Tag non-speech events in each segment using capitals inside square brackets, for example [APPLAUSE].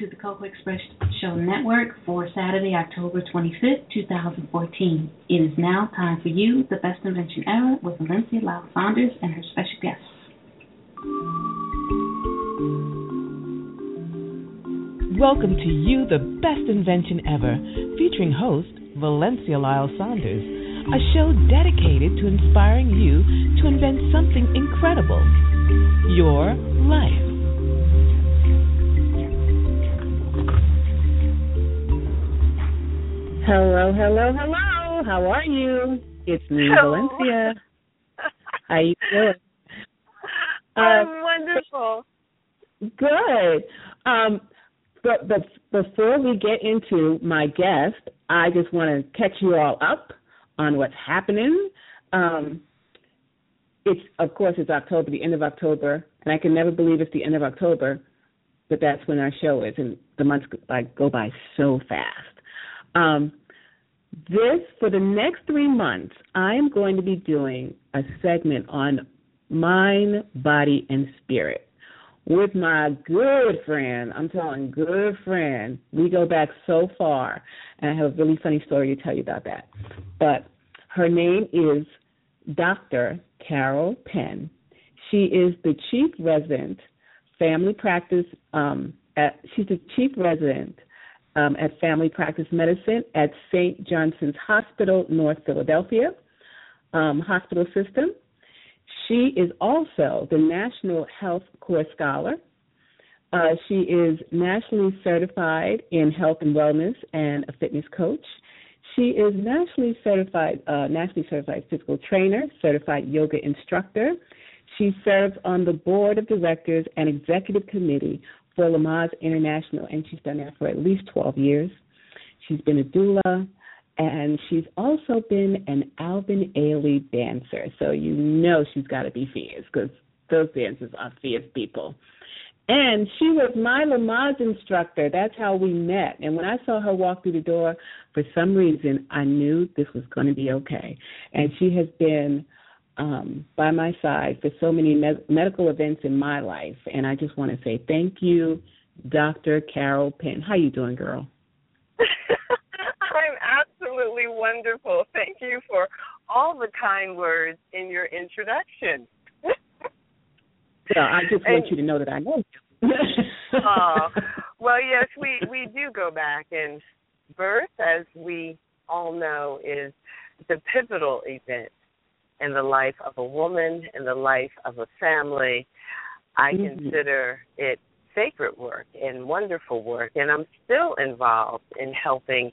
To the Cocoa Express Show Network for Saturday, October 25th, 2014. It is now time for you, the best invention ever, with Valencia Lyles Saunders and her special guests. Welcome to You, the Best Invention Ever, featuring host Valencia Lyles Saunders, a show dedicated to inspiring you to invent something incredible your life. Hello, hello, hello. How are you? It's me, Hello. Valencia. [LAUGHS] How are you doing? I'm Uh, wonderful. Good. Um, but but before we get into my guest, I just want to catch you all up on what's happening. Um, it's of course it's October, the end of October, and I can never believe it's the end of October, but that's when our show is, and the months like go by so fast. Um, this for the next three months, I am going to be doing a segment on mind, body, and spirit with my good friend. I'm telling good friend. We go back so far, and I have a really funny story to tell you about that. But her name is Dr. Carol Penn. She is the chief resident family practice. Um, at, she's the chief resident um, at Family Practice Medicine at St. Joseph's Hospital, North Philadelphia um, Hospital System. She is also the National Health Corps Scholar. Uh, she is nationally certified in health and wellness and a fitness coach. She is nationally certified, uh, nationally certified physical trainer, certified yoga instructor. She serves on the board of directors and executive committee for Lamaze International, and she's done that for at least 12 years. She's been a doula, and she's also been an Alvin Ailey dancer. So you know she's got to be fierce because those dancers are fierce people. And she was my Lamaze instructor. That's how we met. And when I saw her walk through the door, for some reason, I knew this was going to be okay. And she has been um, by my side for so many med- medical events in my life. And I just want to say thank you, Dr. Carol Penn. How you doing, girl? [LAUGHS] I'm absolutely wonderful. Thank you for all the kind words in your introduction. [LAUGHS] So I just want And- you to know that I know you. [LAUGHS] oh, well, yes, we we do go back, and birth, as we all know, is the pivotal event in the life of a woman, in the life of a family. I Mhm. consider it sacred work and wonderful work, and I'm still involved in helping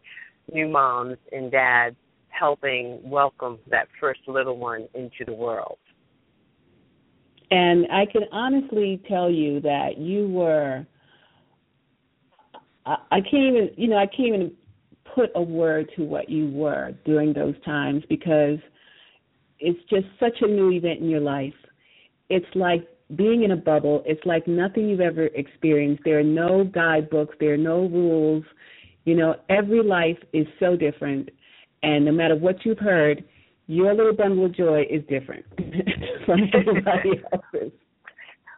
new moms and dads, helping welcome that first little one into the world. And I can honestly tell you that you were. I, I can't even, you know, I can't even put a word to what you were during those times because it's just such a new event in your life. It's like being in a bubble. It's like nothing you've ever experienced. There are no guidebooks. There are no rules. You know, every life is so different, and no matter what you've heard, your little bundle of joy is different [LAUGHS] from everybody [LAUGHS] else's.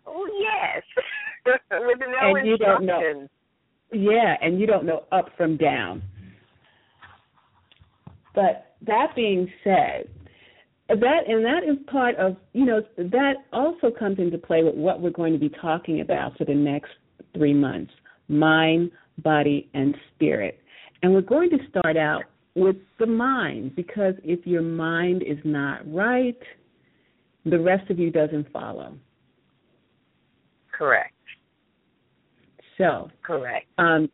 Oh yes, [LAUGHS] with no And you don't know. Yeah, and you don't know up from down. But that being said, that and that is part of you know that also comes into play with what we're going to be talking about for the next three months: mind, body, and spirit. And we're going to start out with the mind because if your mind is not right, the rest of you doesn't follow. Correct. So, Correct. um,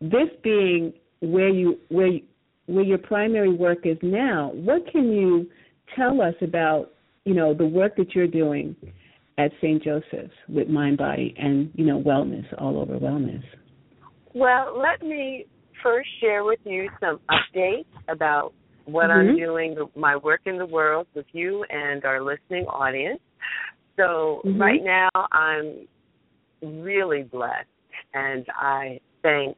this being where you where you, where your primary work is now, what can you tell us about, you know, the work that you're doing at St. Joseph's with mind, body, and you know, wellness, all over wellness? Well, let me first share with you some updates about what mm-hmm. I'm doing, my work in the world with you and our listening audience. So, mm-hmm. right now, I'm really blessed, and I thank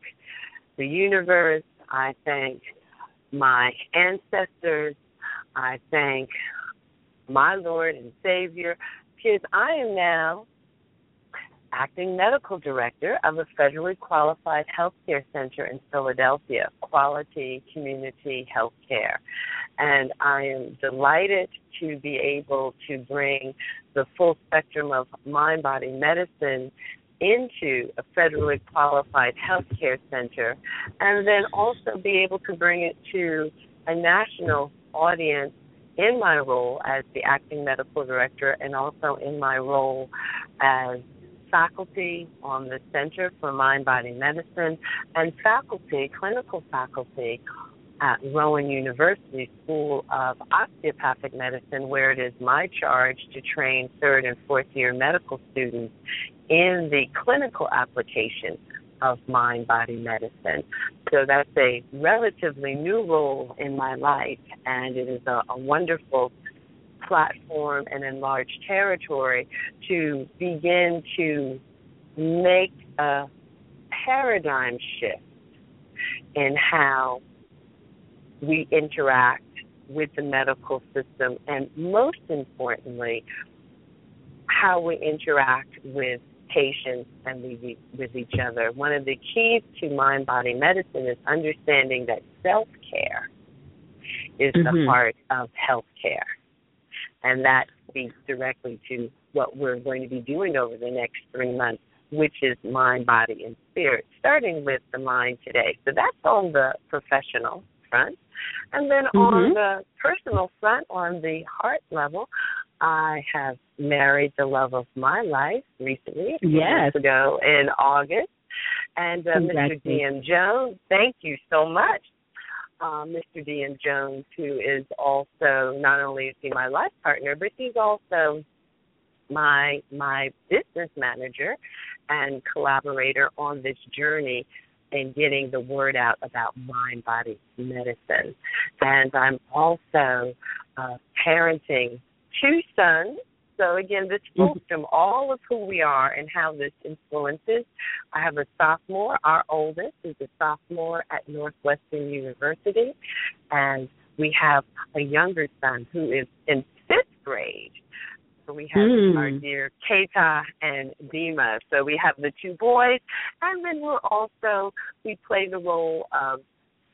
the universe, I thank my ancestors, I thank my Lord and Savior, because I am now acting medical director of a federally qualified healthcare center in Philadelphia, Quality Community Healthcare. And I am delighted to be able to bring the full spectrum of mind body medicine into a federally qualified healthcare center and then also be able to bring it to a national audience in my role as the acting medical director and also in my role as faculty on the Center for Mind Body Medicine and faculty, clinical faculty at Rowan University School of Osteopathic Medicine, where it is my charge to train third and fourth year medical students in the clinical application of mind body medicine. So that's a relatively new role in my life, and it is a, a wonderful platform and enlarged territory to begin to make a paradigm shift in how we interact with the medical system, and most importantly, how we interact with patients and with each other. One of the keys to mind body medicine is understanding that self care is mm-hmm. the heart of health care. And that speaks directly to what we're going to be doing over the next three months, which is mind, body, and spirit, starting with the mind today. So that's on the professional front. And then mm-hmm. on the personal front, on the heart level, I have married the love of my life recently, yes. ago in August. And uh, Mr. D.M. Jones, thank you so much. Uh, Mr. D.M. Jones, who is also not only is he my life partner, but he's also my my business manager and collaborator on this journey in getting the word out about mind body medicine. And I'm also uh, parenting two sons. So again, this mm-hmm. from all of who we are and how this influences. I have a sophomore. Our oldest is a sophomore at Northwestern University, and we have a younger son who is in fifth grade. So we have mm. our dear Keita and Dima. So we have the two boys, and then we're also we play the role of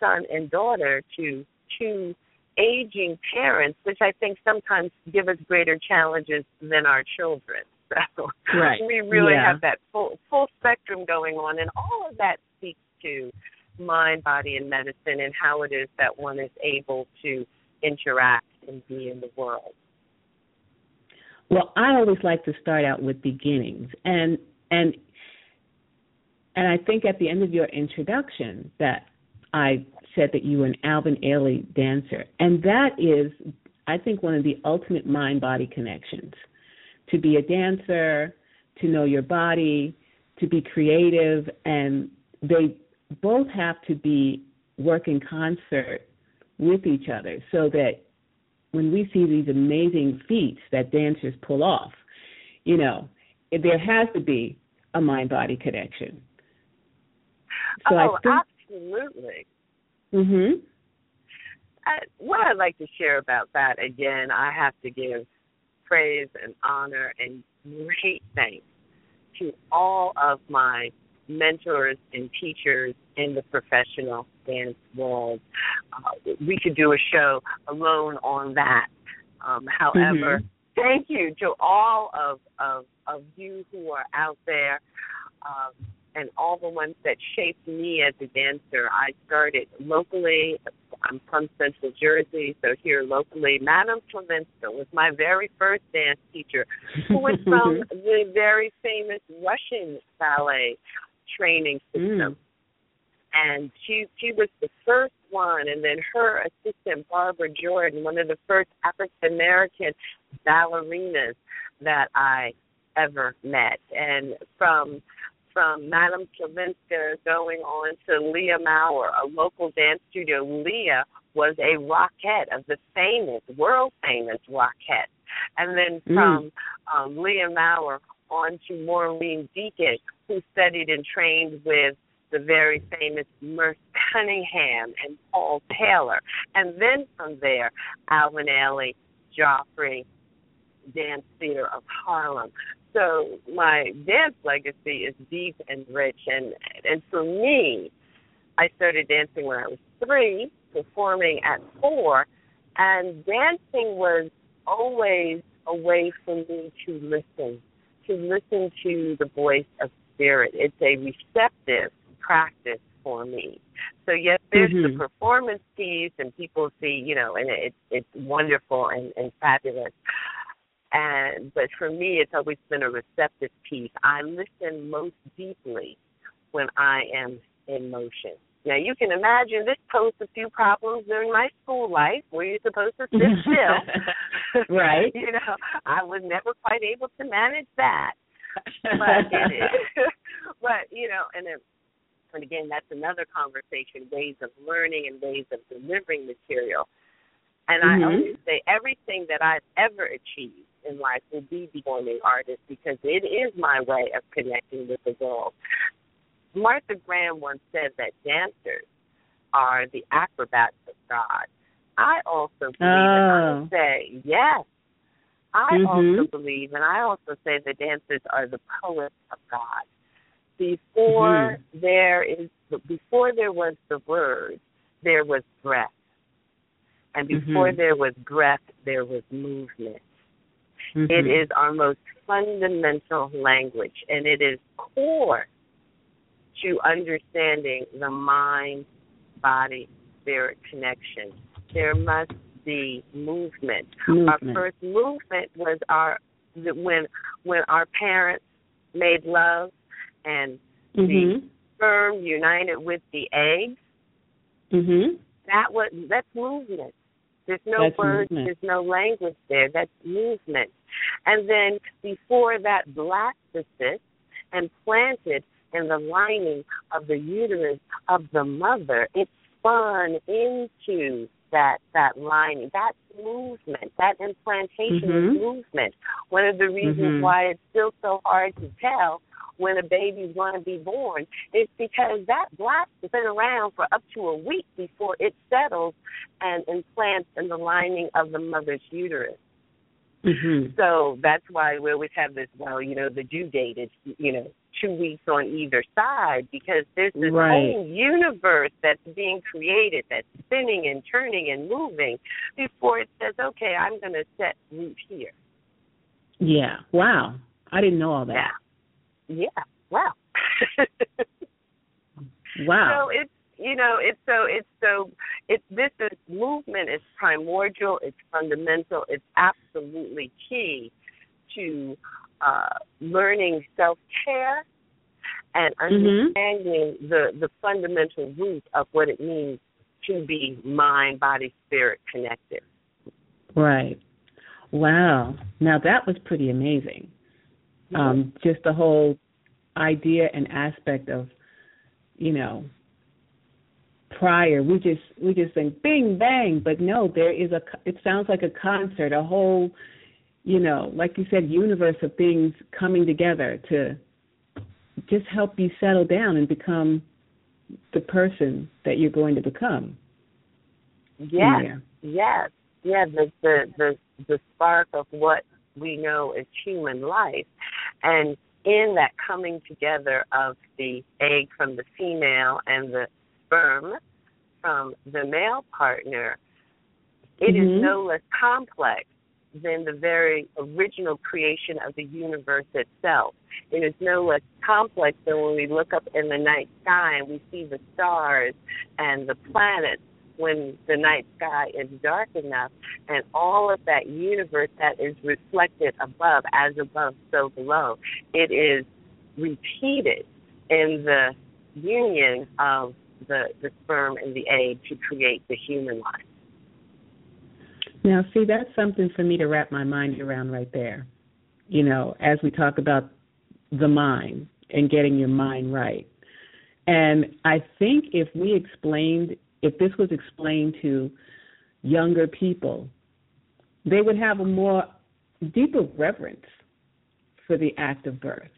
son and daughter to two aging parents, which I think sometimes give us greater challenges than our children. [LAUGHS] So right. we really yeah. have that full full spectrum going on, and all of that speaks to mind, body, and medicine, and how it is that one is able to interact and be in the world. Well, I always like to start out with beginnings, and and and I think at the end of your introduction that I said that you were an Alvin Ailey dancer, and that is, I think, one of the ultimate mind-body connections. To be a dancer, to know your body, to be creative, and they both have to be work in concert with each other so that when we see these amazing feats that dancers pull off, you know, there has to be a mind body connection. So oh, I think, absolutely. Mhm. I, what I'd like to share about that again, I have to give praise and honor and great thanks to all of my mentors and teachers in the professional dance world. Uh, we could do a show alone on that. Um, however, mm-hmm. thank you to all of, of, of you who are out there. Um, and all the ones that shaped me as a dancer. I started locally. I'm from Central Jersey, so here locally, Madame Slavinska was my very first dance teacher, who was [LAUGHS] from the very famous Russian ballet training system. Mm. and she she was the first one, and then her assistant Barbara Jordan, one of the first African American ballerinas that I ever met, and from from Madame Slavinska going on to Leah Maurer, a local dance studio. Leah was a rockette of the famous, world famous rockette. And then mm. from mm. um, Leah Maurer on to Maureen Deacon, who studied and trained with the very famous Merce Cunningham and Paul Taylor. And then from there, Alvin Ailey, Joffrey, Dance Theater of Harlem. So my dance legacy is deep and rich and and for me, I started dancing when I was three, performing at four, and dancing was always a way for me to listen, to listen to the voice of spirit. It's a receptive practice for me. So yes, there's mm-hmm. the performance piece, and people see, you know, and it's it's wonderful and, and fabulous. And but for me, it's always been a receptive piece. I listen most deeply when I am in motion. Now you can imagine this posed a few problems during my school life where you're supposed to sit [LAUGHS] still. right. you know, I was never quite able to manage that. But it is. [LAUGHS] [LAUGHS] but you know, and then and again, that's another conversation, ways of learning and ways of delivering material. And mm-hmm. I always say everything that I've ever achieved in life will be becoming artist because it is my way of connecting with the world. Martha Graham once said that dancers are the acrobats of God. I also believe, oh. and I say yes. I mm-hmm. also believe, and I also say the dancers are the poets of God before mm-hmm. there is before there was the word, there was breath. And before mm-hmm. there was breath, there was movement. Mm-hmm. It is our most fundamental language, and it is core to understanding the mind body spirit connection. There must be movement. movement. Our first movement was our when when our parents made love and mm-hmm. the sperm united with the eggs. Mm-hmm. That was that's movement. There's no that's words, movement. there's no language there. That's movement. And then before that blastocyst and planted in the lining of the uterus of the mother, it spun into that that lining. That movement, that implantation mm-hmm. is movement. One of the reasons mm-hmm. why it's still so hard to tell when a baby's going to be born is because that blast has been around for up to a week before it settles and implants in the lining of the mother's uterus. Mm-hmm. So that's why we always have this. Well, you know, the due date is you know two weeks on either side because there's this right. whole universe that's being created that's spinning and turning and moving before it says, okay, I'm going to set root here. Yeah. Wow. I didn't know all that. Yeah. Yeah. Wow. [LAUGHS] wow. So it's you know it's so it's so it's this is movement is primordial. It's fundamental. It's absolutely key to uh, learning self care and Mm-hmm. understanding mm-hmm. the the fundamental root of what it means to be mind, body, spirit connected. Right. Wow. Now that was pretty amazing. Um, just the whole idea and aspect of, you know, prior we just we just think bing bang, but no, there is a. It sounds like a concert, a whole, you know, like you said, universe of things coming together to just help you settle down and become the person that you're going to become. Yes, yes, yeah. The the the the spark of what we know as human life. And in that coming together of the egg from the female and the sperm from the male partner, it mm-hmm. is no less complex than the very original creation of the universe itself. It is no less complex than when we look up in the night sky and we see the stars and the planets when the night sky is dark enough and all of that universe that is reflected above, as above, so below, it is repeated in the union of the, the sperm and the egg to create the human life. Now, see, that's something for me to wrap my mind around right there. You know, as we talk about the mind and getting your mind right. And I think if we explained, if this was explained to younger people, they would have a more deeper reverence for the act of birth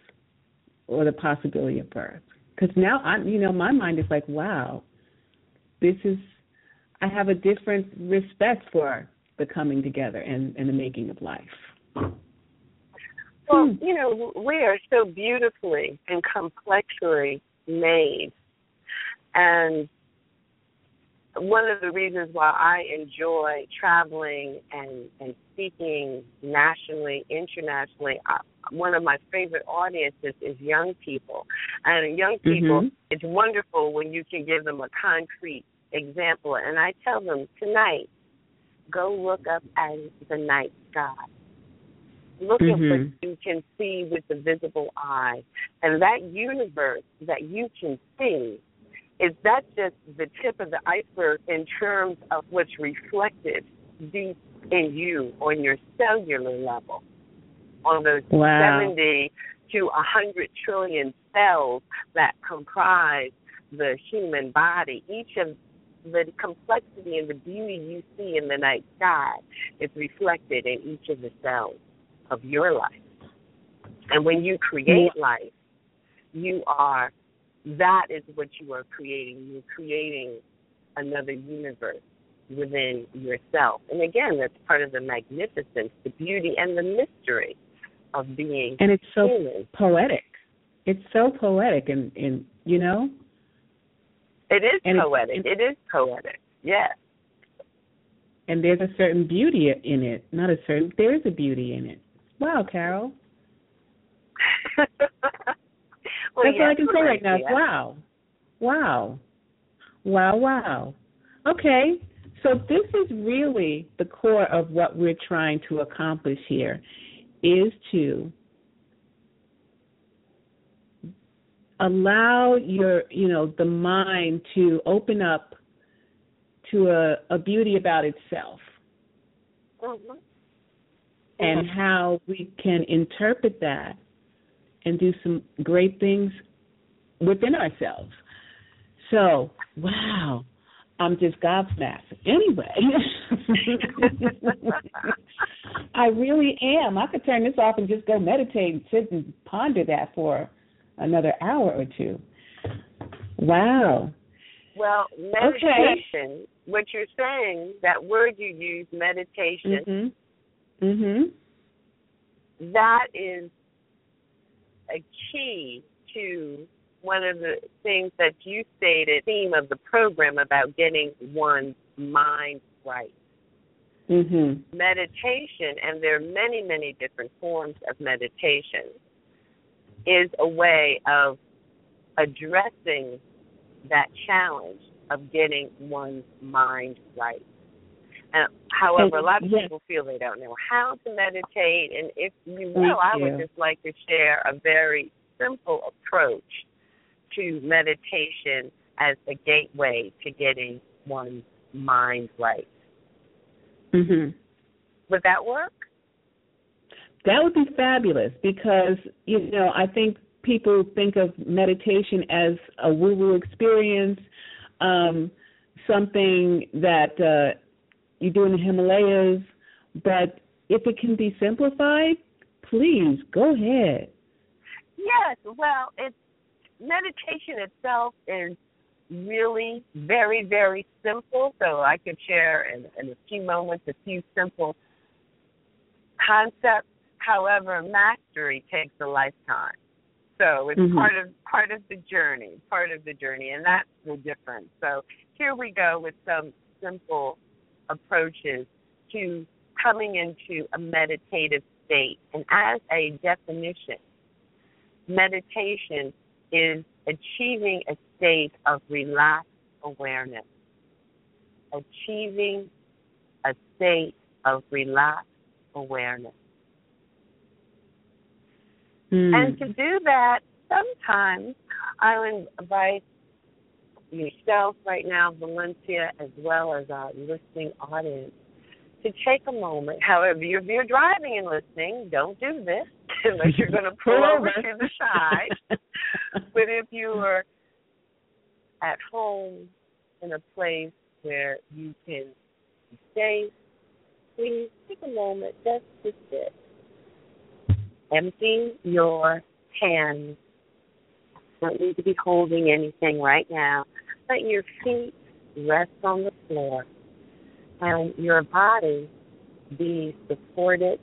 or the possibility of birth. Because now I'm, you know, my mind is like, wow, this is. I have a different respect for the coming together and, and the making of life. Well, hmm. you know, we are so beautifully and complexly made. And one of the reasons why I enjoy traveling and, and speaking nationally, internationally, I, one of my favorite audiences is young people. And young people, mm-hmm. it's wonderful when you can give them a concrete example. And I tell them tonight, go look up at the night sky. Look mm-hmm. at what mm-hmm. you can see with the visible eye. And that universe that you can see is that just the tip of the iceberg in terms of what's reflected deep in you on your cellular level, on those wow. 70 to 100 trillion cells that comprise the human body. Each of the complexity and the beauty you see in the night sky is reflected in each of the cells of your life. And when you create life, you are, that is what you are creating. You're creating another universe within yourself. And again, that's part of the magnificence, the beauty, and the mystery of being And it's so human. poetic. It's so poetic, and, and you know, it is and poetic. It, it is poetic. Yes. And there's a certain beauty in it. Not a certain. There is a beauty in it. Wow, Carol. [LAUGHS] well, That's yes, all I can say right now. Wow. Wow. Wow, wow. Okay. So this is really the core of what we're trying to accomplish here is to allow your you know the mind to open up to a, a beauty about itself mm-hmm. and how we can interpret that and do some great things within ourselves so wow i'm just gobsmacked anyway [LAUGHS] i really am i could turn this off and just go meditate and sit and ponder that for another hour or two. Wow. Well, meditation, okay. what you're saying, that word you use, meditation, mm-hmm. Mm-hmm. that is a key to one of the things that you stated, theme of the program about getting one's mind right. Mm-hmm. Meditation, and there are many, many different forms of meditation is a way of addressing that challenge of getting one's mind right. And however, a lot of yes. people feel they don't know how to meditate, and if you will, I would just like to share a very simple approach to meditation as a gateway to getting one's mind right. Mhm. Would that work? That would be fabulous because you know I think people think of meditation as a woo-woo experience, um, something that uh, you do in the Himalayas. But if it can be simplified, please go ahead. Yes, well, it's meditation itself is really very, very simple. So I could share in, in a few moments a few simple concepts However, mastery takes a lifetime. So it's mm-hmm. part of part of the journey, part of the journey, and that's the difference. So here we go with some simple approaches to coming into a meditative state. And as a definition, meditation is achieving a state of relaxed awareness. Achieving a state of relaxed awareness. Mm. And to do that, sometimes I would invite yourself right now, Valencia, as well as our listening audience, to take a moment. However, if you're driving and listening, don't do this [LAUGHS] unless you're going to pull over to the side. [LAUGHS] but if you are at home in a place where you can be safe, please take a moment just to sit. Empty your hands. Don't need to be holding anything right now. Let your feet rest on the floor and your body be supported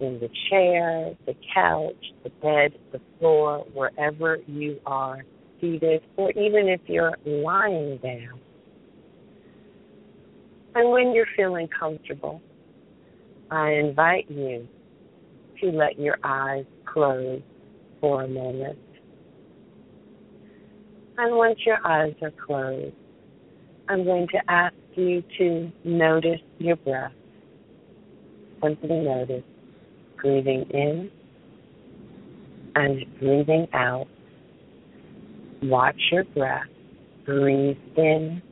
in the chair, the couch, the bed, the floor, wherever you are seated, or even if you're lying down. And when you're feeling comfortable, I invite you to let your eyes close for a moment. And once your eyes are closed, I'm going to ask you to notice your breath. Simply notice breathing in and breathing out. Watch your breath. Breathe in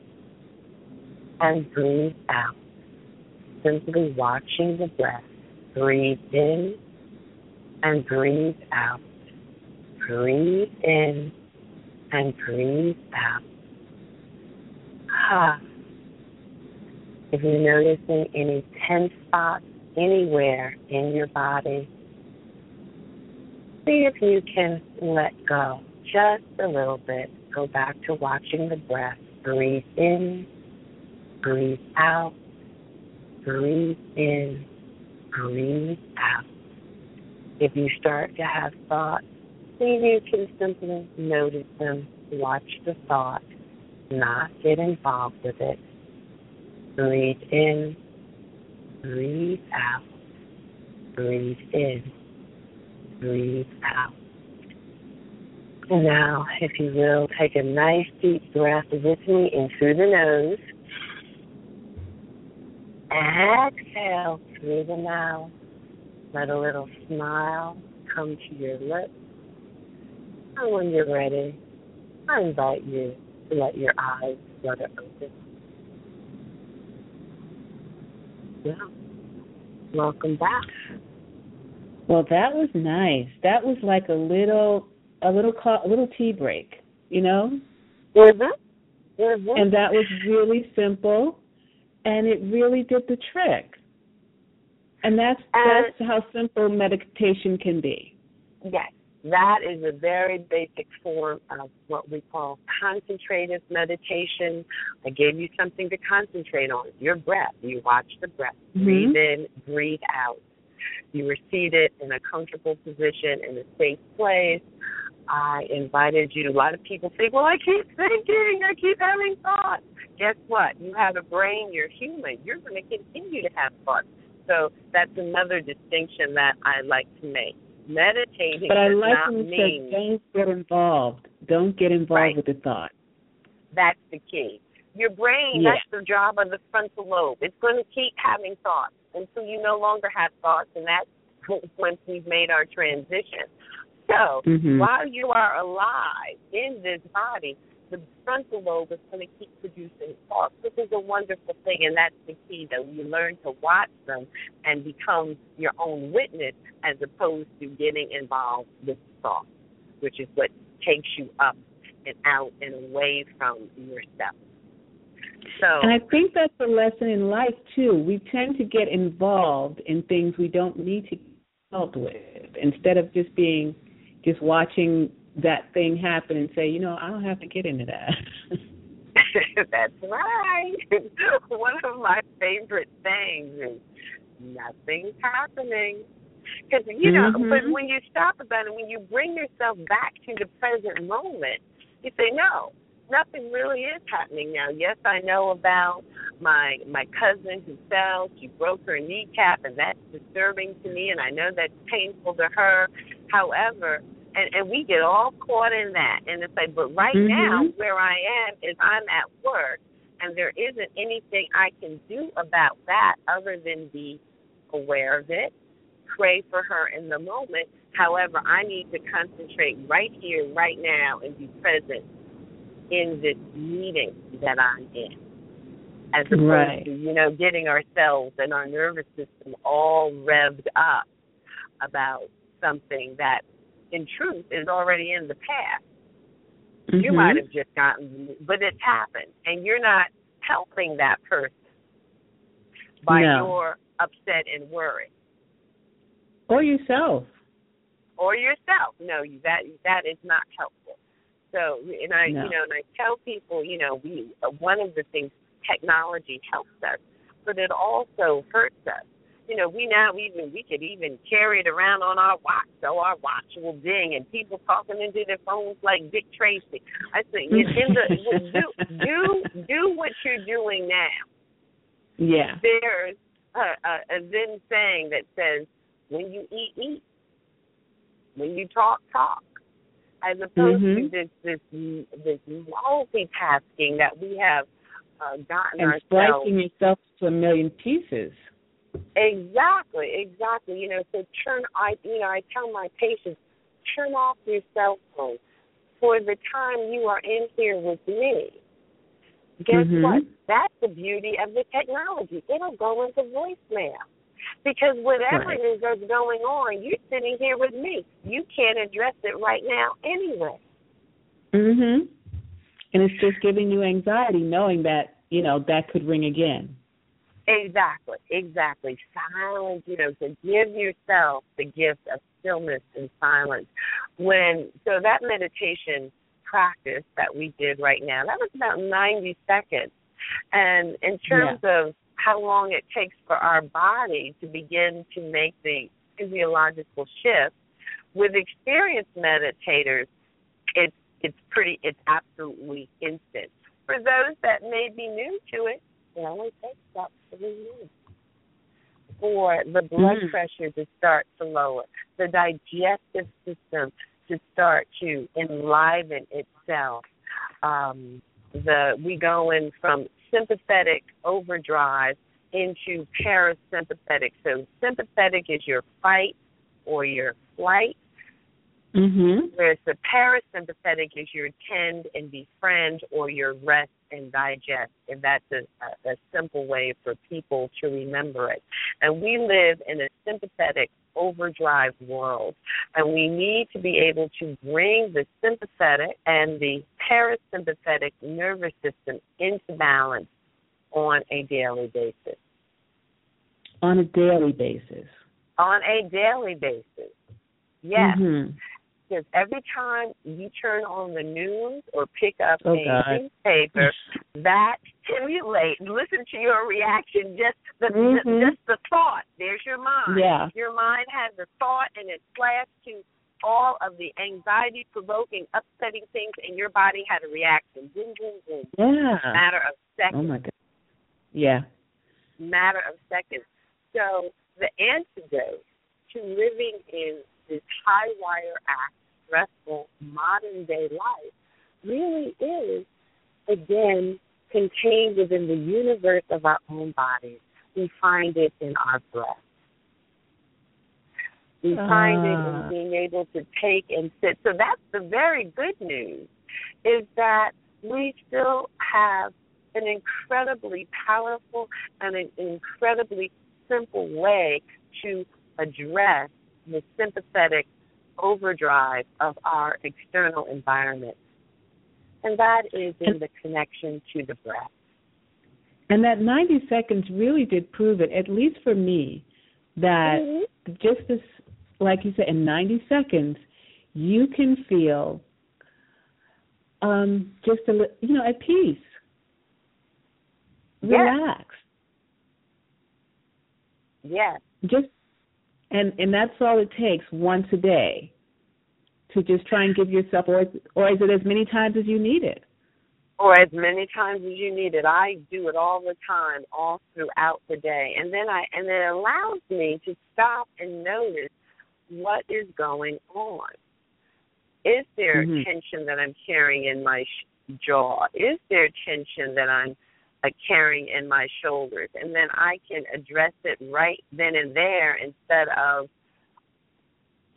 and breathe out. Simply watching the breath. Breathe in and breathe out. Breathe in and breathe out. Ah. If you're noticing any tense spots anywhere in your body, see if you can let go just a little bit. Go back to watching the breath. Breathe in, breathe out, breathe in, breathe out. If you start to have thoughts, see you can simply notice them, watch the thought, not get involved with it. Breathe in, breathe out, breathe in, breathe out. Now, if you will, take a nice deep breath with me in through the nose. Exhale through the mouth. Let a little smile come to your lips. And when you're ready, I invite you to let your eyes flutter open. Yeah. Welcome back. Well, that was nice. That was like a little, a little, a little tea break, you know. Mhm. Mhm. And that was really simple, and it really did the trick. And that's And- that's how simple meditation can be. Yes, that is a very basic form of what we call concentrative meditation. I gave you something to concentrate on your breath. You watch the breath, Mhm. breathe in, breathe out. You were seated in a comfortable position in a safe place. I invited you. A lot of people think, well, I keep thinking, I keep having thoughts. Guess what? You have a brain, you're human. You're going to continue to have thoughts. So that's another distinction that I like to make. Meditating But I like not when mean said, "Don't get involved. Don't get involved Right. with the thought." that's the key. Your brain, Yeah. that's the job of the frontal lobe. It's going to keep having thoughts until you no longer have thoughts, and that's [LAUGHS] once we've made our transition. So Mhm. while you are alive in this body, the frontal lobe is going to keep producing thoughts, which is a wonderful thing, and that's the key that you learn to watch them and become your own witness as opposed to getting involved with thoughts, which is what takes you up and out and away from yourself. So And I think that's a lesson in life too. We tend to get involved in things we don't need to get involved with instead of just being just watching that thing happen and say, you know, I don't have to get into that. [LAUGHS] That's right. [LAUGHS] One of my favorite things is nothing's happening. Because, you know, Mhm. but when you stop about it, when you bring yourself back to the present moment, you say, no, nothing really is happening now. Yes, I know about my my cousin who fell. She broke her kneecap, and that's disturbing to me, and I know that's painful to her. However, and and we get all caught in that, and it's like, but right Mhm. now where I am is I'm at work, and there isn't anything I can do about that other than be aware of it, pray for her in the moment. However, I need to concentrate right here, right now, and be present in this meeting that I'm in. As opposed Right. to, you know, getting ourselves and our nervous system all revved up about something that in truth is already in the past. You Mhm. might have just gotten, but it's happened, and you're not helping that person by No. your upset and worry, or yourself. or yourself. No, you- that that is not helpful. So, and I, No. you know, and I tell people, you know, we one of the things technology helps us, but it also hurts us. You know, we now even we could even carry it around on our watch, so our watch will ding, and people talking into their phones like Dick Tracy. I say, in in the [LAUGHS] do do do what you're doing now. Yeah. There's a, a, a Zen saying that says, "When you eat, eat. When you talk, talk." As opposed to Mhm. this this this multitasking that we have uh, gotten And ourselves slicing yourself to a million pieces. Exactly, exactly. You know, so turn I you know, I tell my patients, turn off your cell phone for the time you are in here with me. Guess Mhm. what? That's the beauty of the technology. It'll go into voicemail. Because whatever Right. it is that's going on, you're sitting here with me. You can't address it right now anyway. Mhm. And it's just giving you anxiety knowing that, you know, that could ring again. Exactly, exactly. Silence, you know, to give yourself the gift of stillness and silence. When so that meditation practice that we did right now, that was about ninety seconds. And in terms of how long it takes for our body to begin to make the physiological shift, with experienced meditators, it's it's pretty it's absolutely instant. For those that may be new to it, it only takes about three minutes for the blood Mm. pressure to start to lower, the digestive system to start to enliven itself. Um, the we go in from sympathetic overdrive into parasympathetic. So sympathetic is your fight or your flight, Mhm. whereas the parasympathetic is your tend and befriend or your rest and digest. And that's a, a, simple way for people to remember it. And we live in a sympathetic overdrive world. And we need to be able to bring the sympathetic and the parasympathetic nervous system into balance on a daily basis. On a daily basis. On a daily basis. Yes. Mhm. Because every time you turn on the news or pick up Oh, a newspaper, that stimulates. Listen to your reaction. Just the, Mhm. the just the thought. There's your mind. Yeah. Your mind has a thought, and it flashed to all of the anxiety-provoking, upsetting things, and your body had a reaction. Boom, boom, boom. Yeah. Matter of seconds. Oh my god. Yeah. matter of seconds. So the antidote to living in this high wire act, stressful modern day life really is again contained within the universe of our own bodies. We find it in our breath. We find it Ah. in being able to take and sit. So that's the very good news is that we still have an incredibly powerful and an incredibly simple way to address the sympathetic overdrive of our external environment. And that is in the connection to the breath. And that 90 seconds really did prove it, at least for me, that Mhm. just as, like you said, in 90 seconds, you can feel um, just a li- you know at peace, Yes. relaxed. Yes. Just and and that's all it takes once a day to just try and give yourself, or or is it as many times as you need it? or as many times as you need it. I do it all the time, all throughout the day, and then I and it allows me to stop and notice what is going on. Is there Mhm. tension that I'm carrying in my sh- jaw? Is there tension that I'm carrying in my shoulders? And then I can address it right then and there instead of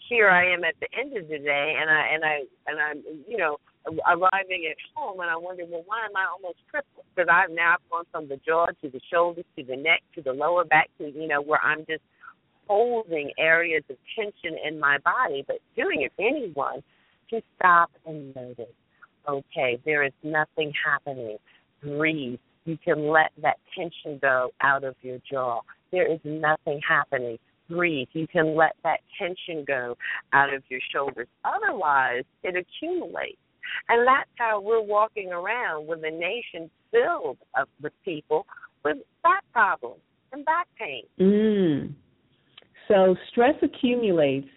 here I am at the end of the day and I and I and I'm you know arriving at home and I wonder well, why am I almost crippled? Because I've now gone from the jaw to the shoulders to the neck to the lower back to you know where I'm just holding areas of tension in my body. But doing it anyone to stop and notice. Okay, there is nothing happening. Breathe. You can let that tension go out of your jaw. There is nothing happening breathe. You can let that tension go out of your shoulders. Otherwise, it accumulates. And that's how we're walking around with a nation filled of, with people with back problems and back pain. Mm. So stress accumulates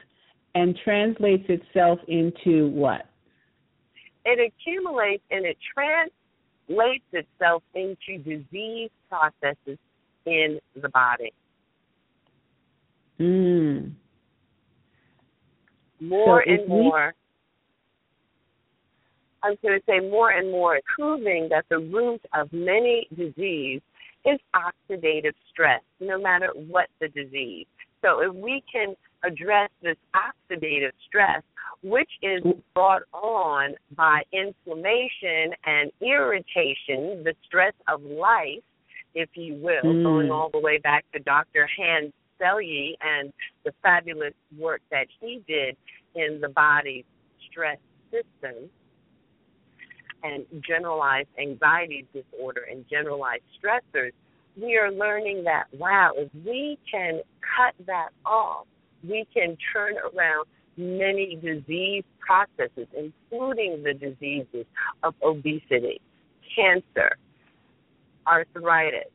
and translates itself into what? It accumulates and it translates itself into disease processes in the body. Mm. More so and more. I'm going to say more and more, proving that the root of many disease is oxidative stress, no matter what the disease. So if we can address this oxidative stress, which is brought on by inflammation and irritation, the stress of life, if you will, mm. going all the way back to Dr. Hans Selye and the fabulous work that he did in the body's stress system and generalized anxiety disorder and generalized stressors, we are learning that, wow, if we can cut that off, we can turn around many disease processes, including the diseases of obesity, cancer, arthritis,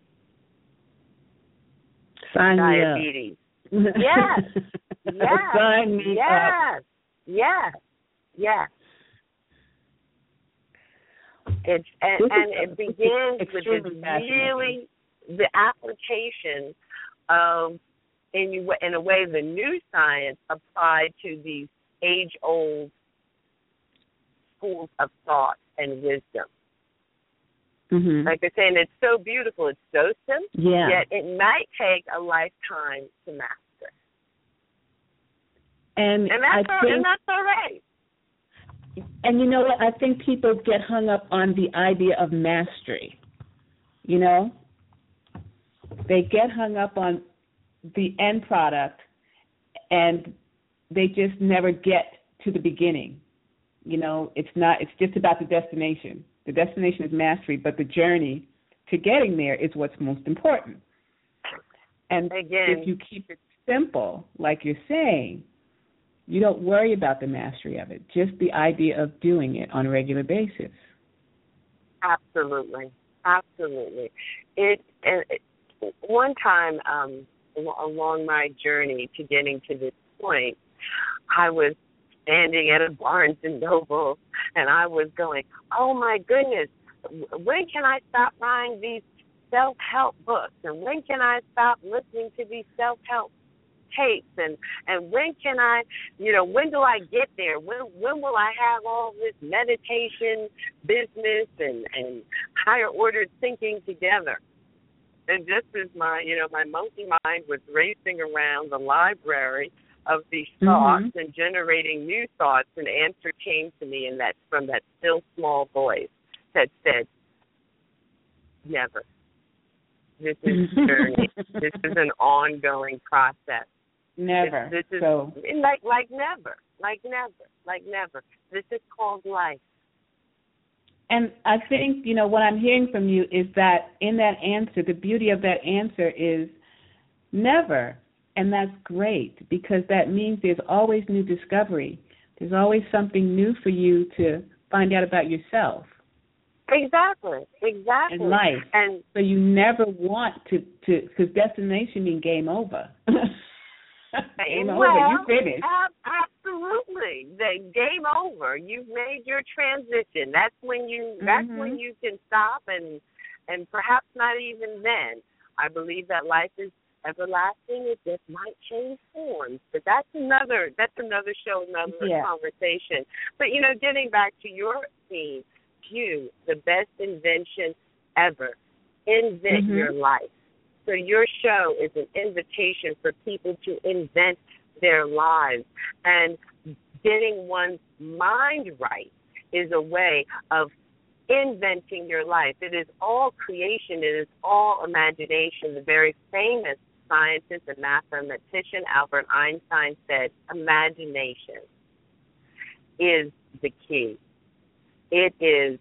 Sign diabetes. Yes. [LAUGHS] Yes. Sign me yes. Up. Yes. Yes. It's and, and it begins with this really the application of in in a way the new science applied to these age old schools of thought and wisdom. Mm-hmm. Like they're saying, it's so beautiful, it's so simple, yeah. yet it might take a lifetime to master. And, and that's I all, think, and that's all right. And you know what? I think people get hung up on the idea of mastery. You know, they get hung up on the end product, and they just never get to the beginning. You know, it's not. It's just about the destination. The destination is mastery, but the journey to getting there is what's most important. And Again, if you keep it simple, like you're saying, you don't worry about the mastery of it, just the idea of doing it on a regular basis. Absolutely, absolutely. It, it one time um, along my journey to getting to this point, I was standing at a Barnes and Noble, and I was going, "Oh my goodness, when can I stop buying these self-help books? And when can I stop listening to these self-help tapes? And and when can I, you know, when do I get there? When when will I have all this meditation, business, and and higher order thinking together?" And just as my, you know, my monkey mind was racing around the library of these thoughts mm-hmm. and generating new thoughts, an answer came to me, and that's from that still small voice that said, "Never. This is a journey. [LAUGHS] this is an ongoing process. Never. This, this is so. like like never, like never, like never. This is called life." And I think, you know, what I'm hearing from you is that in that answer, the beauty of that answer is never. And that's great because that means there's always new discovery. There's always something new for you to find out about yourself. Exactly, exactly. And life. And so you never want to to because destination means game over. [LAUGHS] game well, over. You finished. Ab- absolutely. The game over. You've made your transition. That's when you. Mm-hmm. That's when you can stop and and perhaps not even then. I believe that life is everlasting. It just might change forms, but that's another. That's another show, another yeah. conversation. But you know, getting back to your theme, you the best invention ever. Invent mm-hmm. your life. So your show is an invitation for people to invent their lives and getting one's mind right is a way of inventing your life. It is all creation, it is all imagination. The very famous scientist and mathematician Albert Einstein said, imagination is the key. It is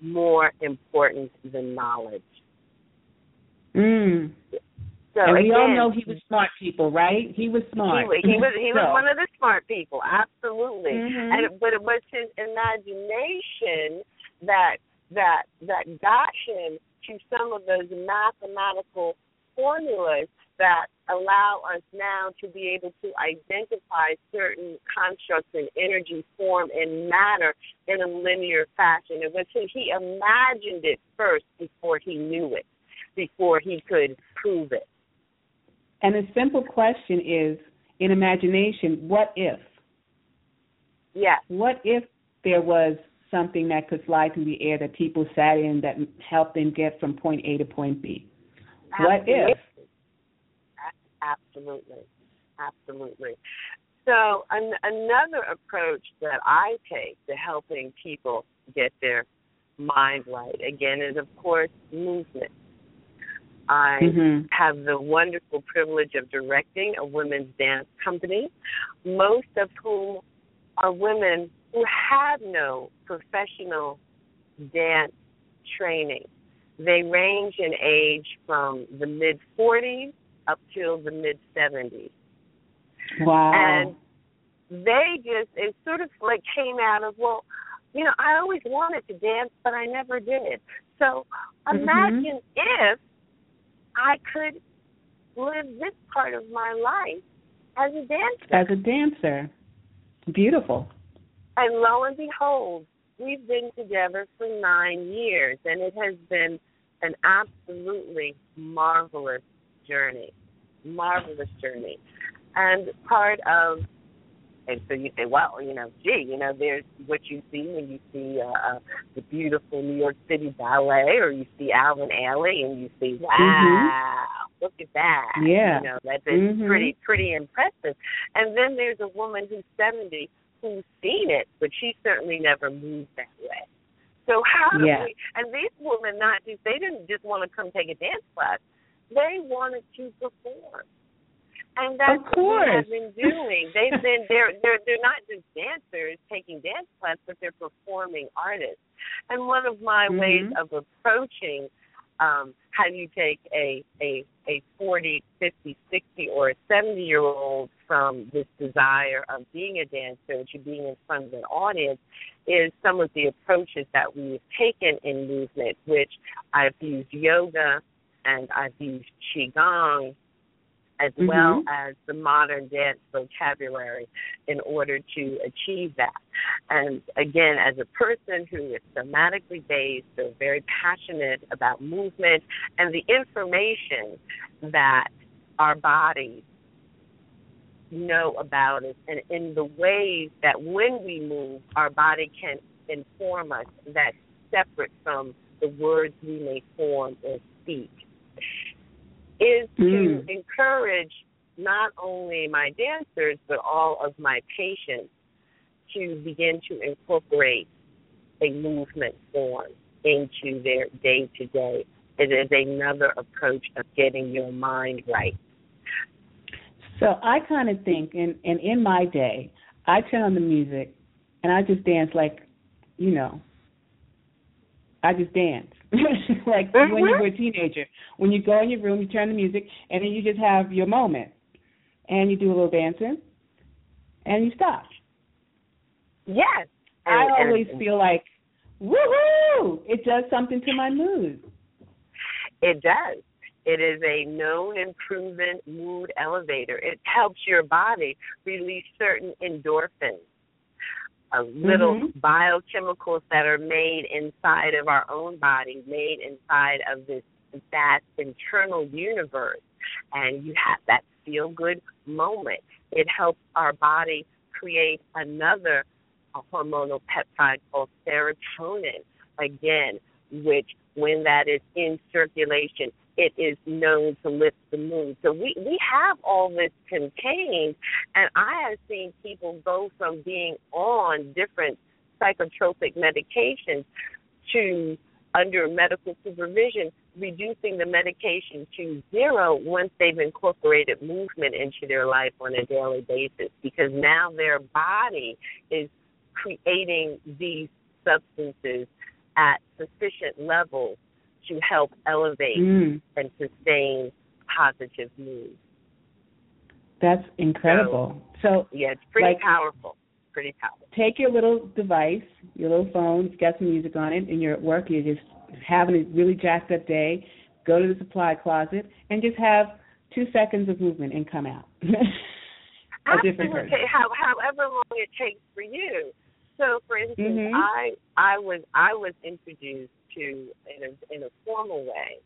more important than knowledge. Mm. So and we again, all know he was smart people, right? He was smart. He, was he was [LAUGHS] one of the smart people, absolutely. Mm-hmm. And but it was his imagination that that that got him to some of those mathematical formulas that allow us now to be able to identify certain constructs in energy, form, and matter in a linear fashion. It was he imagined it first before he knew it, before he could prove it. And the simple question is in imagination, what if? Yes. What if there was something that could fly through the air that people sat in that helped them get from point A to point B? Absolutely. What if? Absolutely. Absolutely. So, an, another approach that I take to helping people get their mind right, again, is of course movement. I mm-hmm. have the wonderful privilege of directing a women's dance company, most of whom are women who have no professional dance training. They range in age from the mid 40s up till the mid 70s. Wow. And they just, it sort of like came out of, well, you know, I always wanted to dance, but I never did. So mm-hmm. imagine mm-hmm. if I could live this part of my life as a dancer. As a dancer. Beautiful. And lo and behold, we've been together for nine years, and it has been an absolutely marvelous journey. Marvelous journey. And part of and so you say, well, you know, gee, you know, there's what you see when you see uh, uh, the beautiful New York City Ballet, or you see Alvin Ailey, and you see, wow, mm-hmm. look at that. Yeah, you know, that's mm-hmm. pretty pretty impressive. And then there's a woman who's 70 who's seen it, but she certainly never moved that way. So how do yeah. we? And these women, not just they didn't just want to come take a dance class; they wanted to perform. And that's of course. what they've been doing. They've [LAUGHS] been they're they're they're not just dancers taking dance class, but they're performing artists. And one of my mm-hmm. ways of approaching um, how do you take a a a 40, 50, 60, or a 70 year old from this desire of being a dancer to being in front of an audience is some of the approaches that we've taken in movement, which I've used yoga and I've used qigong as mm-hmm. well as the modern dance vocabulary in order to achieve that. And again, as a person who is somatically based, so very passionate about movement and the information that our bodies know about us and in the ways that when we move, our body can inform us that's separate from the words we may form or speak is to mm. encourage not only my dancers but all of my patients to begin to incorporate a movement form into their day to day. It is another approach of getting your mind right. So I kind of think, and and in my day, I turn on the music, and I just dance like, you know, I just dance. [LAUGHS] like mm-hmm. when you were a teenager. When you go in your room, you turn the music, and then you just have your moment, and you do a little dancing, and you stop. Yes, and, I always and, feel like, woohoo! It does something to my mood. It does. It is a known and proven mood elevator. It helps your body release certain endorphins of little mm-hmm. biochemicals that are made inside of our own body, made inside of this vast internal universe. And you have that feel good moment. It helps our body create another hormonal peptide called serotonin, again, which when that is in circulation, it is known to lift the mood. So we, we have all this contained, and I have seen people go from being on different psychotropic medications to under medical supervision, reducing the medication to zero once they've incorporated movement into their life on a daily basis because now their body is creating these substances at sufficient levels to help elevate mm. and sustain positive mood. That's incredible. So, so yeah, it's pretty like, powerful. Pretty powerful. Take your little device, your little phone, it's got some music on it, and you're at work, you're just having a really jacked up day, go to the supply closet and just have two seconds of movement and come out. [LAUGHS] a different person. How, however long it takes for you. So, for instance, mm-hmm. I I was I was introduced to in a in a formal way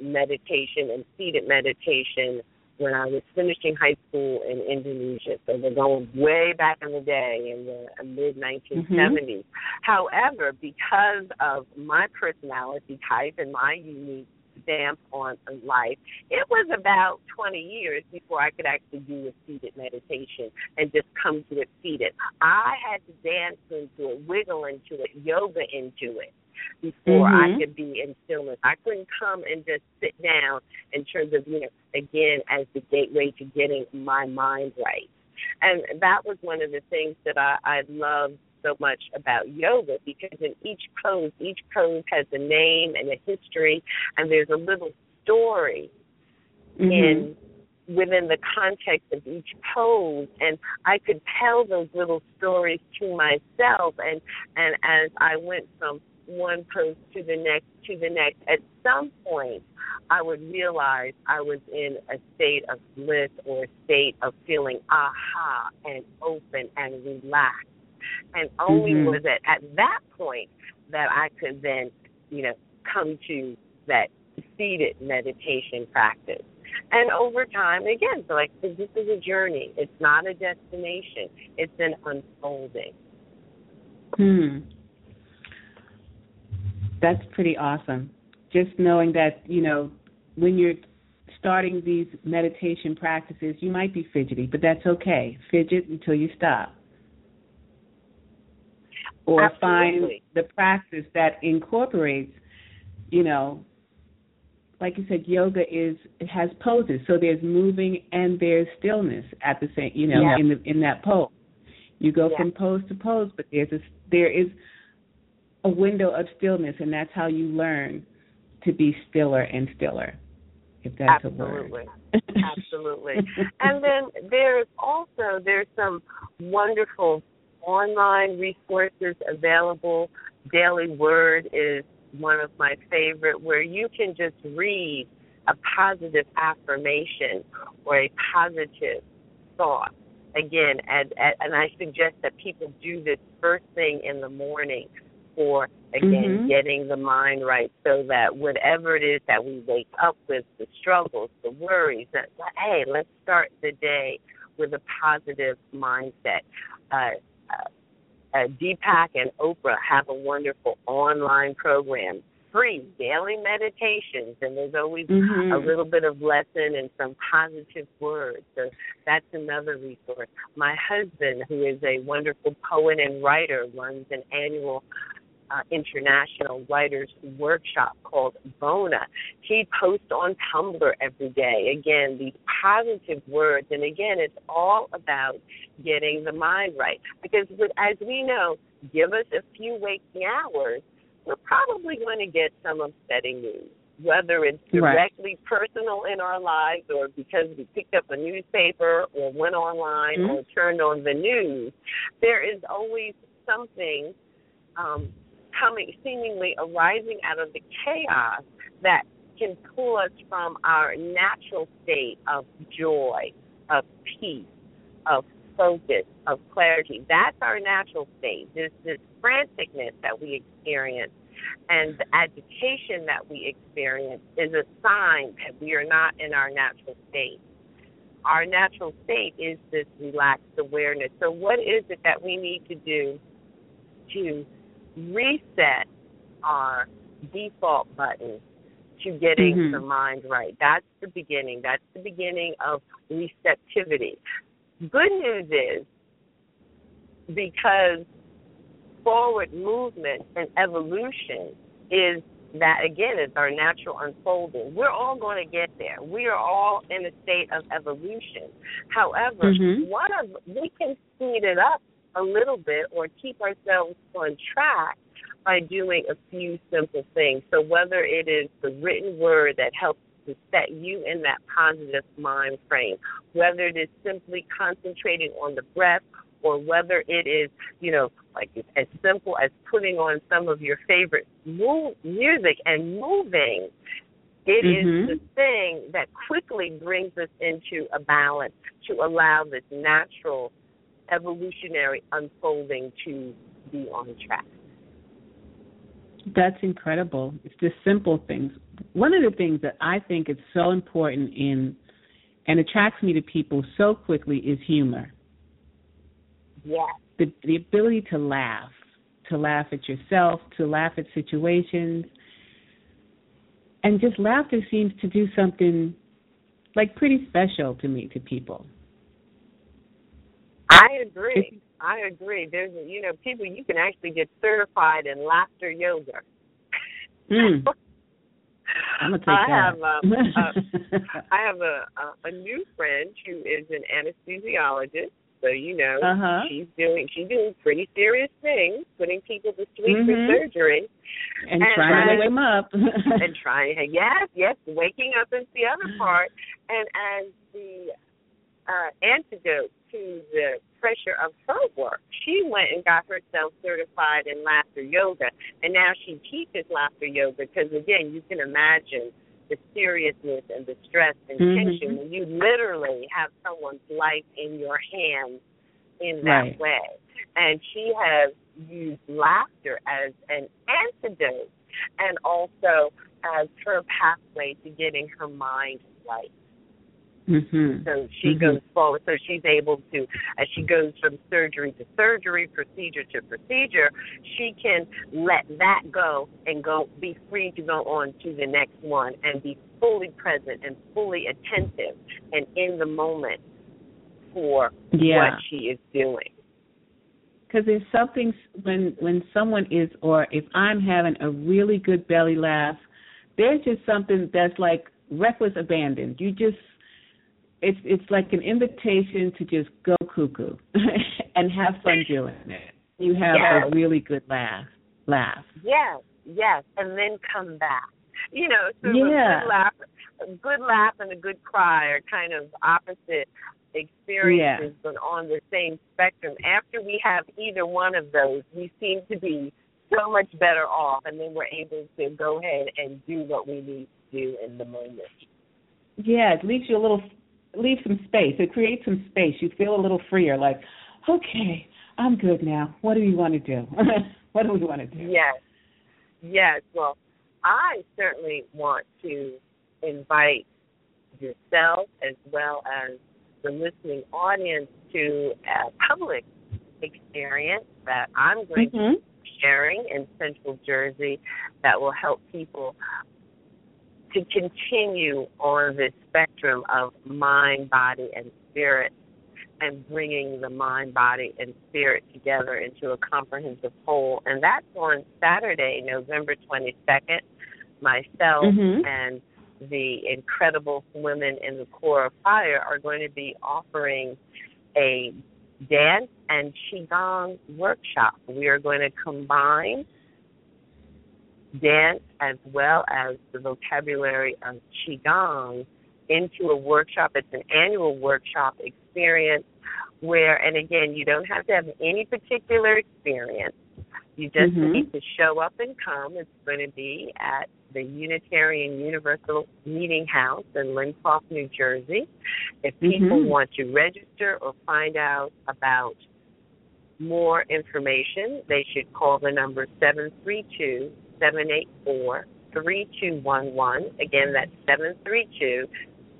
meditation and seated meditation when I was finishing high school in Indonesia. So we're going way back in the day in the mid 1970s. Mm-hmm. However, because of my personality type and my unique stamp on life, it was about 20 years before I could actually do a seated meditation and just come to it seated. I had to dance into it, wiggle into it, yoga into it before mm-hmm. I could be in stillness. I couldn't come and just sit down in terms of, you know, again, as the gateway to getting my mind right. And that was one of the things that I, I loved so much about yoga because in each pose, each pose has a name and a history, and there's a little story mm-hmm. in within the context of each pose and I could tell those little stories to myself and and as I went from one pose to the next to the next at some point I would realize I was in a state of bliss or a state of feeling aha and open and relaxed and only mm-hmm. was it at that point that I could then, you know, come to that seated meditation practice. And over time, again, so like this is a journey. It's not a destination. It's an unfolding. Hmm. That's pretty awesome. Just knowing that, you know, when you're starting these meditation practices, you might be fidgety, but that's okay. Fidget until you stop or Absolutely. find the practice that incorporates, you know, like you said, yoga is it has poses, so there's moving and there's stillness at the same, you know, yeah. in the in that pose. You go yeah. from pose to pose, but there's a there is a window of stillness, and that's how you learn to be stiller and stiller. If that's Absolutely. a word. [LAUGHS] Absolutely. and then there's also there's some wonderful online resources available. Daily Word is one of my favorite, where you can just read a positive affirmation or a positive thought. Again, and, and I suggest that people do this first thing in the morning for, again, mm-hmm. getting the mind right so that whatever it is that we wake up with, the struggles, the worries, that, hey, let's start the day with a positive mindset. Uh, uh, Deepak and Oprah have a wonderful online program, free daily meditations, and there's always mm-hmm. a little bit of lesson and some positive words. So that's another resource. My husband, who is a wonderful poet and writer, runs an annual uh, international writers workshop called Bona. He posts on Tumblr every day. Again, these positive words, and again, it's all about getting the mind right. Because with, as we know, give us a few waking hours, we're probably going to get some upsetting news. Whether it's directly right. personal in our lives or because we picked up a newspaper or went online mm-hmm. or turned on the news, there is always something um, coming, seemingly arising out of the chaos that can pull us from our natural state of joy, of peace, of focus, of clarity. That's our natural state. This this franticness that we experience and the agitation that we experience is a sign that we are not in our natural state. Our natural state is this relaxed awareness. So what is it that we need to do to reset our default button to getting mm-hmm. the mind right. That's the beginning. That's the beginning of receptivity. Good news is because forward movement and evolution is that again is our natural unfolding. We're all going to get there. We are all in a state of evolution. However, Mhm. one of we can speed it up a little bit or keep ourselves on track by doing a few simple things. So whether it is the written word that helps to set you in that positive mind frame, whether it is simply concentrating on the breath or whether it is, you know, like as simple as putting on some of your favorite move, music and moving, it is Mhm. the thing that quickly brings us into a balance to allow this natural evolutionary unfolding to be on track. That's incredible. It's just simple things. One of the things that I think is so important in and attracts me to people so quickly is humor. Yes. The the ability to laugh, to laugh at yourself, to laugh at situations. And just laughter seems to do something like pretty special to me to people. I agree. I agree. There's, you know, people you can actually get certified in laughter yoga. [LAUGHS] Mm. I'm gonna take I that. have um, [LAUGHS] uh, have a, a a new friend who is an anesthesiologist. So you know Uh-huh. she's doing she's doing pretty serious things, putting people to sleep Mhm. for surgery, and, and trying to wake them up. [LAUGHS] and trying yes yes waking up is the other part, and as the uh, antidote to the pressure of her work, she went and got herself certified in laughter yoga, and now she teaches laughter yoga because again you can imagine the seriousness and the stress and Mhm. tension when you literally have someone's life in your hands in that Right. way. And she has used laughter as an antidote and also as her pathway to getting her mind right. Mhm. So she Mhm. goes forward. So she's able to, as she goes from surgery to surgery, procedure to procedure, she can let that go and go be free to go on to the next one and be fully present and fully attentive and in the moment for Yeah. what she is doing. because there's something when when someone is or if I'm having a really good belly laugh, there's just something that's like reckless abandon. You just it's it's like an invitation to just go cuckoo [LAUGHS] and have fun doing it. You have Yes. a really good laugh. Laugh. Yes, yes, and then come back. You know, so Yeah. a good laugh, a good laugh and a good cry are kind of opposite experiences, but on the same spectrum. After we have either one of those, we seem to be so much better off, and then we're able to go ahead and do what we need to do in the moment. Yeah, it leaves you a little leave some space. It creates some space. You feel a little freer, like, okay, I'm good now. What do you want to do? [LAUGHS] what do we want to do? Yes. Yes. Well, I certainly want to invite yourself as well as the listening audience to a public experience that I'm going to Mhm. be sharing in Central Jersey that will help people to continue on this spectrum of mind, body, and spirit and bringing the mind, body, and spirit together into a comprehensive whole. And that's on Saturday, November 22nd. Myself Mhm. and the incredible women in the Core of Fire are going to be offering a dance and Qigong workshop. We are going to combine dance as well as the vocabulary of Qigong into a workshop. It's an annual workshop experience where, and again, you don't have to have any particular experience. You just Mhm. need to show up and come. It's going to be at the Unitarian Universal Meeting House in Lincroft, New Jersey. If people Mhm. want to register or find out about more information, they should call the number 732 784 3211. Again, that's 732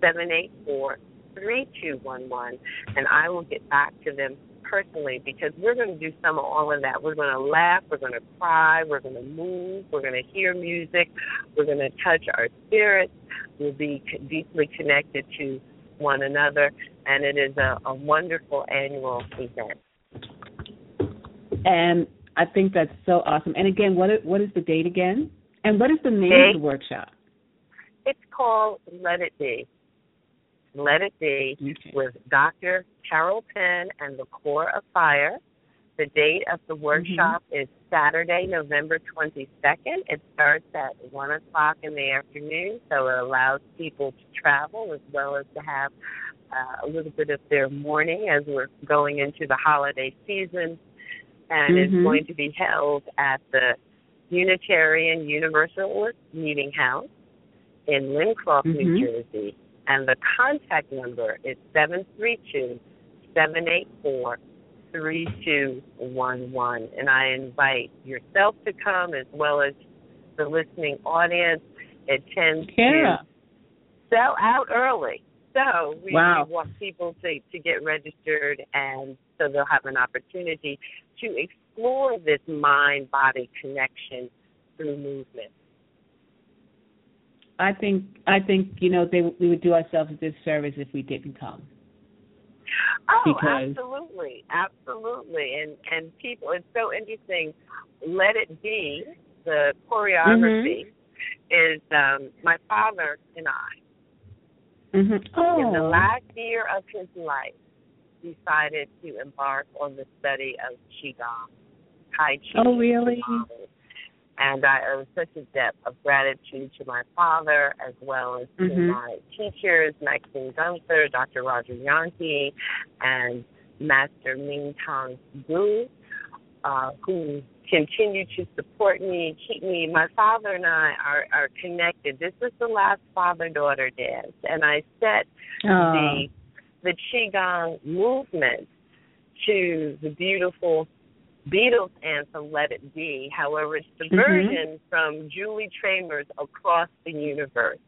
784 3211. And I will get back to them personally because we're going to do some of all of that. We're going to laugh, we're going to cry, we're going to move, we're going to hear music, we're going to touch our spirits, we'll be deeply connected to one another, and it is a, a wonderful annual event. And I think that's so awesome. And again, what is, what is the date again? And what is the name of the workshop? It's called Let It Be. Let It Be Okay. with Dr. Carol Penn and the Core of Fire. The date of the workshop is Saturday, November 22nd. It starts at 1 o'clock in the afternoon, so it allows people to travel as well as to have uh, a little bit of their morning as we're going into the holiday season. And it's Mhm. going to be held at the Unitarian Universalist Meeting House in Lincroft, New Mhm. Jersey. And the contact number is seven three two seven eight four three two one one. And I invite yourself to come as well as the listening audience. It tends Kara. to sell out early. So we, Wow. want people to, to get registered and so they'll have an opportunity to explore this mind body connection through movement. I think I think you know they we would do ourselves a disservice if we didn't come. Oh, Because- absolutely, absolutely, and and people. It's so interesting. Let it be the choreography is um, my father and I. Mm-hmm. Oh, In the last year of his life, decided to embark on the study of qigong, tai chi. Oh, really? Qigong. And I owe such a debt of gratitude to my father as well as to Mhm. my teachers, Maxine Gunther, Dr. Roger Jahnke, and Master Ming Tong Gu, uh, who continue to support me, keep me. My father and I are, are connected. This is the last father daughter dance, and I set Oh. the the qigong movement to the beautiful Beatles anthem "Let It Be." However, it's the Mhm. version from Julie Taymor's "Across the Universe,"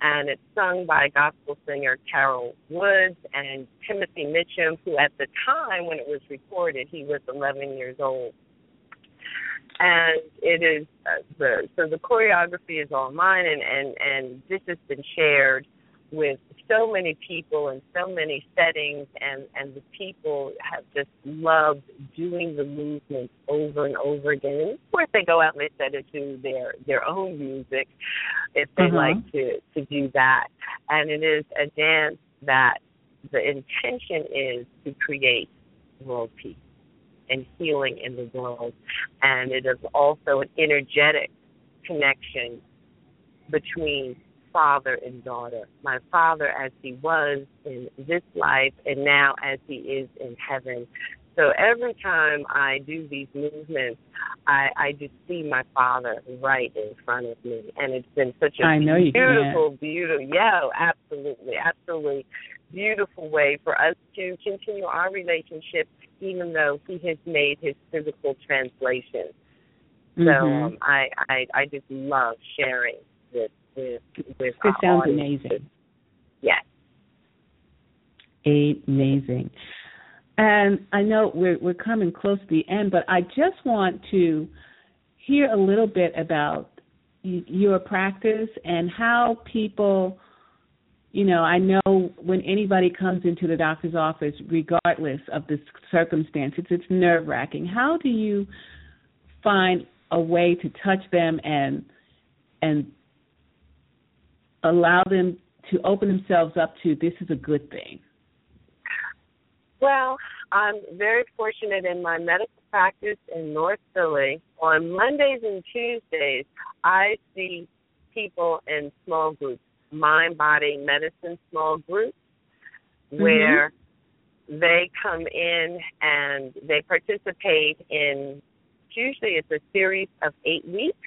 and it's sung by gospel singer Carol Woods and Timothy Mitchum, who at the time when it was recorded, he was 11 years old. And it is uh, the so the choreography is all mine, and and and this has been shared with so many people in so many settings and and the people have just loved doing the movement over and over again. And of course they go out and they set it to their their own music if they Uh-huh. like to to do that. And it is a dance that the intention is to create world peace and healing in the world. And it is also an energetic connection between father and daughter. My father as he was in this life and now as he is in heaven. So every time I do these movements, I, I just see my father right in front of me. And it's been such a I know beautiful, beautiful, yeah, absolutely, absolutely beautiful way for us to continue our relationship even though he has made his physical translation. So Mhm. um, I, I I just love sharing with with with This sounds audience. amazing. Yes. Amazing. And I know we're we're coming close to the end, but I just want to hear a little bit about your practice and how people you know, I know when anybody comes into the doctor's office, regardless of the circumstances, it's nerve wracking. How do you find a way to touch them and and allow them to open themselves up to this is a good thing? Well, I'm very fortunate in my medical practice in North Philly. On Mondays and Tuesdays, I see people in small groups, mind body medicine small groups, mm-hmm. where they come in and they participate in usually it's a series of eight weeks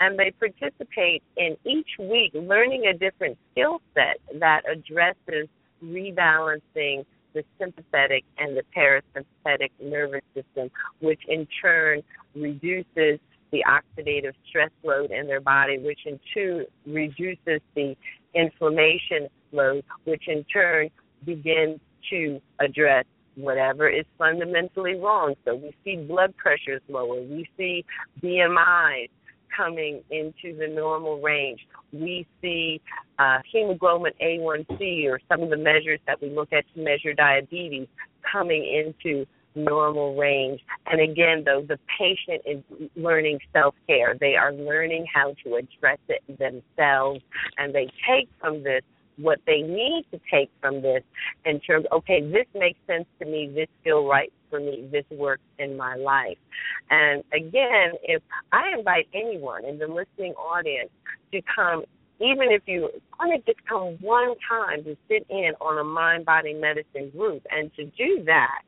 and they participate in each week learning a different skill set that addresses rebalancing the sympathetic and the parasympathetic nervous system, which in turn reduces the oxidative stress load in their body, which in turn reduces the inflammation load, which in turn begins to address whatever is fundamentally wrong. So we see blood pressures lower, we see BMIs coming into the normal range. We see uh, hemoglobin A1C or some of the measures that we look at to measure diabetes coming into normal range. And again, though, the patient is learning self care. They are learning how to address it themselves, and they take from this what they need to take from this in terms okay this makes sense to me this feels right for me this works in my life. And again if i invite anyone in the listening audience to come even if you to just come one time to sit in on a mind body medicine group and to do that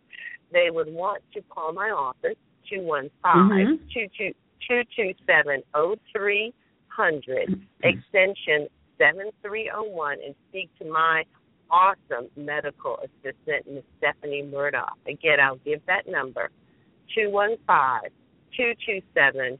they would want to call my office two one five mm-hmm. two two two two seven oh three hundred mm-hmm. extension 7301 and speak to my awesome medical assistant, Ms. Stephanie Murdoch. Again, I'll give that number 215 227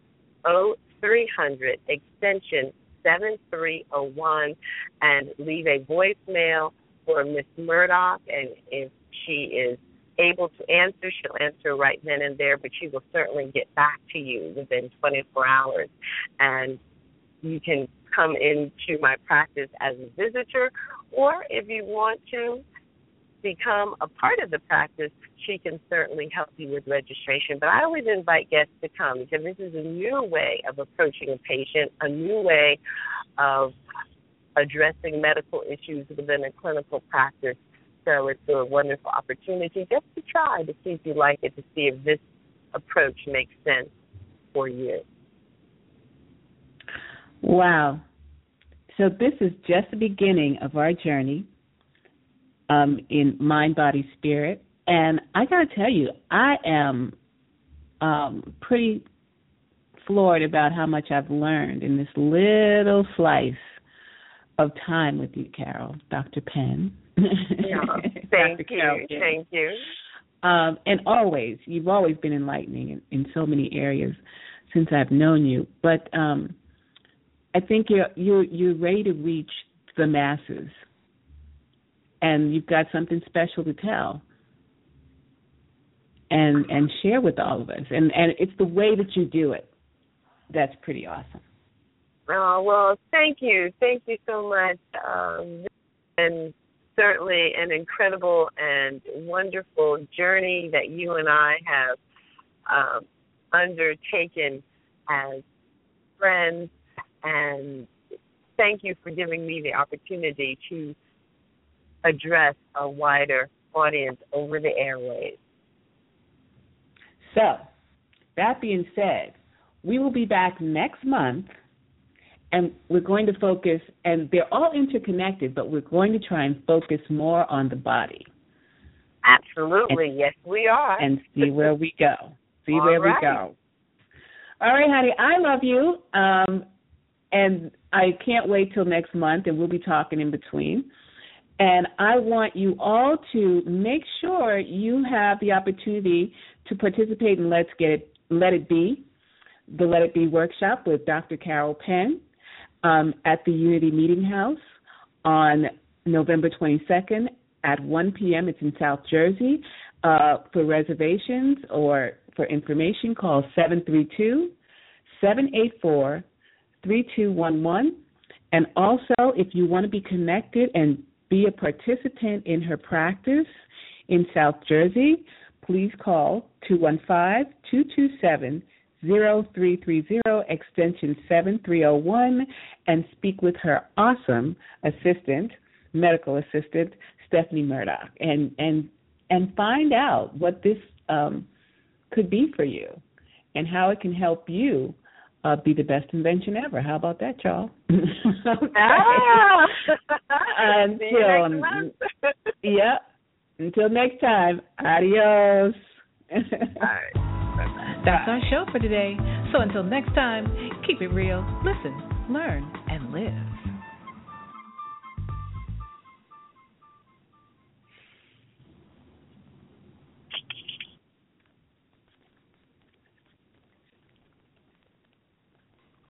0300, extension 7301, and leave a voicemail for Ms. Murdoch. And if she is able to answer, she'll answer right then and there, but she will certainly get back to you within 24 hours. And you can come into my practice as a visitor, or if you want to become a part of the practice, she can certainly help you with registration. But I always invite guests to come because this is a new way of approaching a patient, a new way of addressing medical issues within a clinical practice. So it's a wonderful opportunity just to try to see if you like it, to see if this approach makes sense for you. Wow. So this is just the beginning of our journey um, in mind, body, spirit. And I got to tell you, I am um, pretty floored about how much I've learned in this little slice of time with you, Carol, Dr. Penn. Yeah, [LAUGHS] thank you. Carol, thank you. Um, and always, you've always been enlightening in, in so many areas since I've known you. But um, I think you're you're you're ready to reach the masses, and you've got something special to tell, and and share with all of us. And and it's the way that you do it. That's pretty awesome. Oh well, thank you, thank you so much, um, and certainly an incredible and wonderful journey that you and I have um, undertaken as friends and thank you for giving me the opportunity to address a wider audience over the airways. So, that being said, we will be back next month and we're going to focus, and they're all interconnected, but we're going to try and focus more on the body. Absolutely, and, yes, we are. And see where we go. See where right. we go. All right, honey, I love you. Um, and I can't wait till next month, and we'll be talking in between. And I want you all to make sure you have the opportunity to participate in Let's Get It, Let It Be, the Let It Be workshop with Dr. Carol Penn um, at the Unity Meeting House on November 22nd at 1 p.m. It's in South Jersey. Uh, for reservations or for information, call 732 784 3211. And also, if you want to be connected and be a participant in her practice in South Jersey, please call 215 227 0330 extension 7301 and speak with her awesome assistant, medical assistant, Stephanie Murdoch, and and and find out what this um, could be for you and how it can help you uh, be the best invention ever. How about that, y'all? ah! [LAUGHS] until [LAUGHS] yeah, until next time. Adios. [LAUGHS] That's our show for today. So until next time, keep it real, listen, learn, and live.